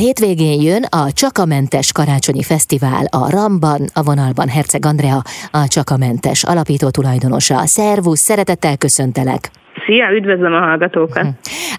hétvégén jön a Csakamentes Karácsonyi Fesztivál a Ramban, a vonalban Herceg Andrea, a Csakamentes alapító tulajdonosa. Szervusz, szeretettel köszöntelek! Szia, üdvözlöm a hallgatókat! Hm.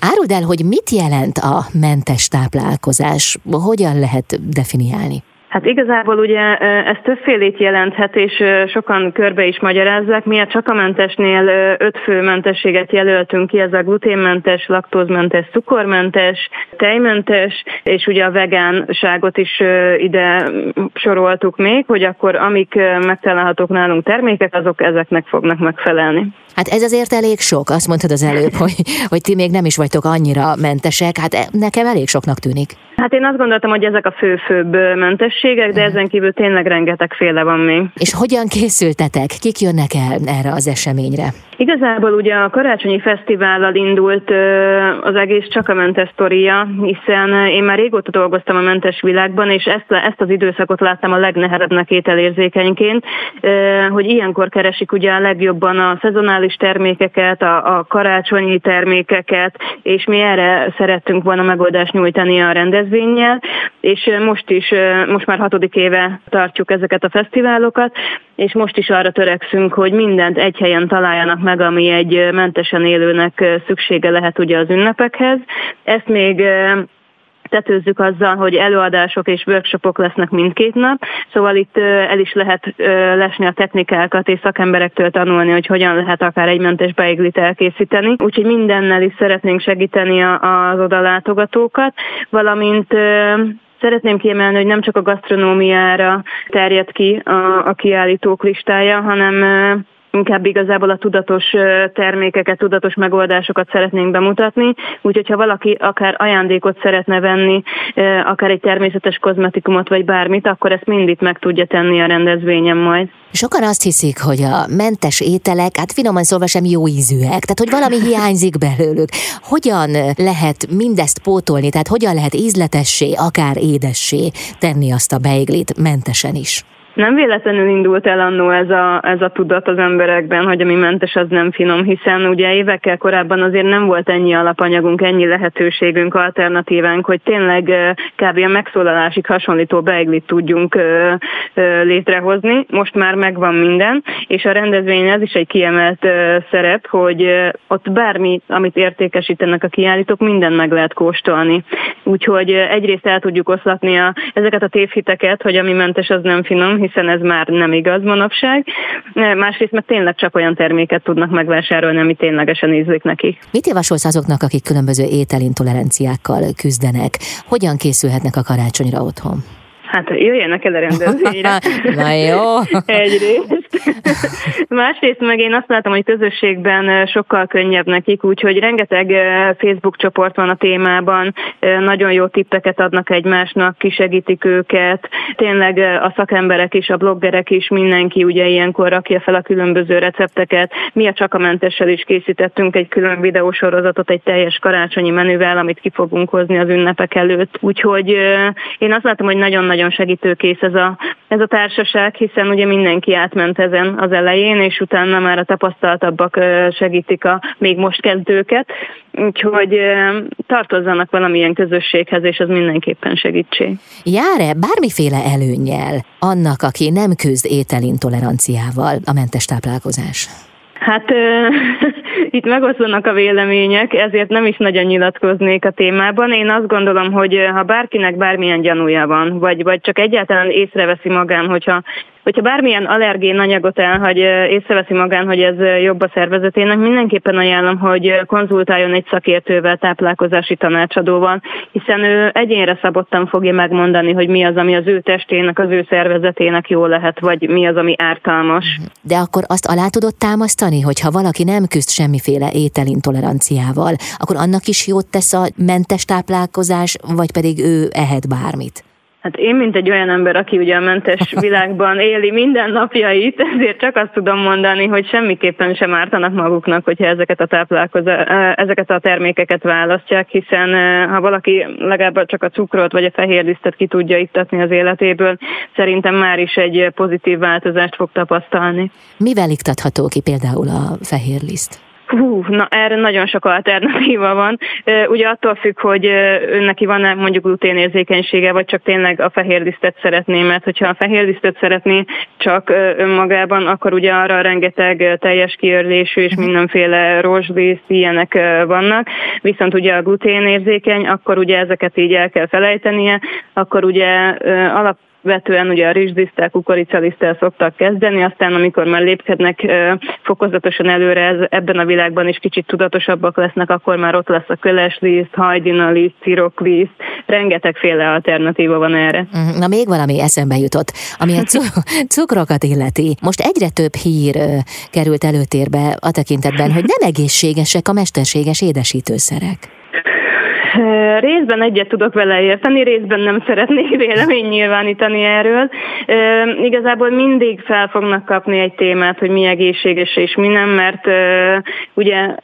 Áruld el, hogy mit jelent a mentes táplálkozás, hogyan lehet definiálni? Hát igazából ugye ez többfélét jelenthet, és sokan körbe is magyarázzák. Mi a csakamentesnél öt fő mentességet jelöltünk ki, ez a gluténmentes, laktózmentes, cukormentes, tejmentes, és ugye a vegánságot is ide soroltuk még, hogy akkor amik megtalálhatók nálunk termékek, azok ezeknek fognak megfelelni. Hát ez azért elég sok, azt mondtad az előbb, hogy, hogy ti még nem is vagytok annyira mentesek, hát e, nekem elég soknak tűnik. Hát én azt gondoltam, hogy ezek a fő-főbb mentességek, de ezen kívül tényleg rengeteg féle van még. És hogyan készültetek? Kik jönnek el erre az eseményre? Igazából ugye a Karácsonyi Fesztivállal indult az egész csak a mentes sztoria, hiszen én már régóta dolgoztam a mentes világban, és ezt, ezt az időszakot láttam a legnehezebbnek ételérzékenyként, hogy ilyenkor keresik ugye a legjobban a szezonális termékeket, a, a karácsonyi termékeket, és mi erre szerettünk volna megoldást nyújtani a rendezvényel, és most is, most már hatodik éve tartjuk ezeket a fesztiválokat, és most is arra törekszünk, hogy mindent egy helyen találjanak meg, ami egy mentesen élőnek szüksége lehet ugye az ünnepekhez. Ezt még tetőzzük azzal, hogy előadások és workshopok lesznek mindkét nap, szóval itt el is lehet lesni a technikákat és szakemberektől tanulni, hogy hogyan lehet akár egy mentes beiglit elkészíteni. Úgyhogy mindennel is szeretnénk segíteni az odalátogatókat, valamint Szeretném kiemelni, hogy nem csak a gasztronómiára terjed ki a, a kiállítók listája, hanem inkább igazából a tudatos termékeket, tudatos megoldásokat szeretnénk bemutatni, úgyhogy ha valaki akár ajándékot szeretne venni, akár egy természetes kozmetikumot vagy bármit, akkor ezt mindig meg tudja tenni a rendezvényen majd. Sokan azt hiszik, hogy a mentes ételek, hát finoman szólva sem jó ízűek, tehát hogy valami hiányzik belőlük. Hogyan lehet mindezt pótolni, tehát hogyan lehet ízletessé, akár édessé tenni azt a beiglit mentesen is? Nem véletlenül indult el annó ez a, ez a tudat az emberekben, hogy ami mentes, az nem finom, hiszen ugye évekkel korábban azért nem volt ennyi alapanyagunk, ennyi lehetőségünk, alternatívánk, hogy tényleg kb. a megszólalásig hasonlító beiglit tudjunk létrehozni. Most már megvan minden, és a rendezvény ez is egy kiemelt szerep, hogy ott bármi, amit értékesítenek a kiállítók, minden meg lehet kóstolni. Úgyhogy egyrészt el tudjuk oszlatni a, ezeket a tévhiteket, hogy ami mentes, az nem finom, hiszen ez már nem igaz manapság. Másrészt mert tényleg csak olyan terméket tudnak megvásárolni, ami ténylegesen ízlik nekik. Mit javasolsz azoknak, akik különböző ételintoleranciákkal küzdenek? Hogyan készülhetnek a karácsonyra otthon? Hát jöjjenek el a rendezvényre. Na jó. Egyrészt. Másrészt meg én azt látom, hogy közösségben sokkal könnyebb nekik, úgyhogy rengeteg Facebook csoport van a témában, nagyon jó tippeket adnak egymásnak, kisegítik őket. Tényleg a szakemberek is, a bloggerek is, mindenki ugye ilyenkor rakja fel a különböző recepteket. Mi a csakamentessel is készítettünk egy külön videósorozatot egy teljes karácsonyi menüvel, amit ki fogunk hozni az ünnepek előtt. Úgyhogy én azt látom, hogy nagyon-nagyon nagyon segítőkész ez a, ez a társaság, hiszen ugye mindenki átment ezen az elején, és utána már a tapasztaltabbak segítik a még most kezdőket, úgyhogy tartozzanak valamilyen közösséghez, és az mindenképpen segítség. Jár-e bármiféle előnyel annak, aki nem küzd ételintoleranciával a mentes táplálkozás? Hát itt megoszlanak a vélemények, ezért nem is nagyon nyilatkoznék a témában. Én azt gondolom, hogy ha bárkinek bármilyen gyanúja van, vagy, vagy csak egyáltalán észreveszi magán, hogyha hogyha bármilyen allergén anyagot elhagy, észreveszi magán, hogy ez jobb a szervezetének, mindenképpen ajánlom, hogy konzultáljon egy szakértővel, táplálkozási tanácsadóval, hiszen ő egyénre szabottan fogja megmondani, hogy mi az, ami az ő testének, az ő szervezetének jó lehet, vagy mi az, ami ártalmas. De akkor azt alá tudod támasztani, hogy ha valaki nem küzd semmiféle ételintoleranciával, akkor annak is jót tesz a mentes táplálkozás, vagy pedig ő ehet bármit? Hát én, mint egy olyan ember, aki ugye a mentes világban éli minden napjait, ezért csak azt tudom mondani, hogy semmiképpen sem ártanak maguknak, hogyha ezeket a, ezeket a termékeket választják, hiszen ha valaki legalább csak a cukrot vagy a fehérlisztet ki tudja ittatni az életéből, szerintem már is egy pozitív változást fog tapasztalni. Mivel iktatható ki például a fehérliszt? Hú, na erre nagyon sok alternatíva van. Ugye attól függ, hogy neki van-e mondjuk gluténérzékenysége, vagy csak tényleg a fehérlisztet szeretné, mert hogyha a fehérlisztet szeretné csak önmagában, akkor ugye arra rengeteg teljes kiörlésű és mindenféle rozsdísz, ilyenek vannak. Viszont ugye a gluténérzékeny, akkor ugye ezeket így el kell felejtenie, akkor ugye alap vetően ugye a rizsdisztel, kukoricalisztel szoktak kezdeni, aztán amikor már lépkednek fokozatosan előre ez, ebben a világban is kicsit tudatosabbak lesznek, akkor már ott lesz a kölesliszt, hajdinaliszt, cirokliszt, rengetegféle alternatíva van erre. Mhm. Na még valami eszembe jutott, ami a cukrokat illeti. Most egyre több hír került előtérbe a tekintetben, hogy nem egészségesek a mesterséges édesítőszerek. Részben egyet tudok vele érteni, részben nem szeretnék vélemény nyilvánítani erről. Igazából mindig fel fognak kapni egy témát, hogy mi egészséges és mi nem, mert ugye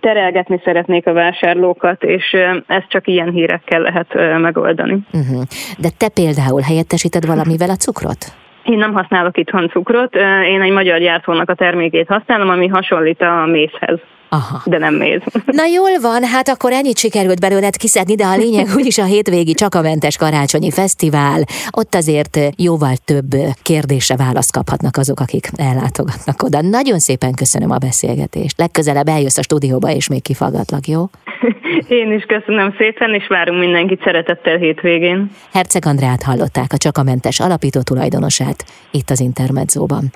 terelgetni szeretnék a vásárlókat, és ezt csak ilyen hírekkel lehet megoldani. Uh-huh. De te például helyettesíted valamivel a cukrot? Én nem használok itthon cukrot, én egy magyar gyártónak a termékét használom, ami hasonlít a mézhez. Aha. de nem méz. Na jól van, hát akkor ennyit sikerült belőled kiszedni, de a lényeg úgyis a hétvégi Csakamentes Karácsonyi Fesztivál, ott azért jóval több kérdésre választ kaphatnak azok, akik ellátogatnak oda. Nagyon szépen köszönöm a beszélgetést. Legközelebb eljössz a stúdióba, és még kifaggatlak, jó? Én is köszönöm szépen, és várunk mindenkit szeretettel hétvégén. Herceg Andrát hallották a Csakamentes alapító tulajdonosát itt az Intermedzóban.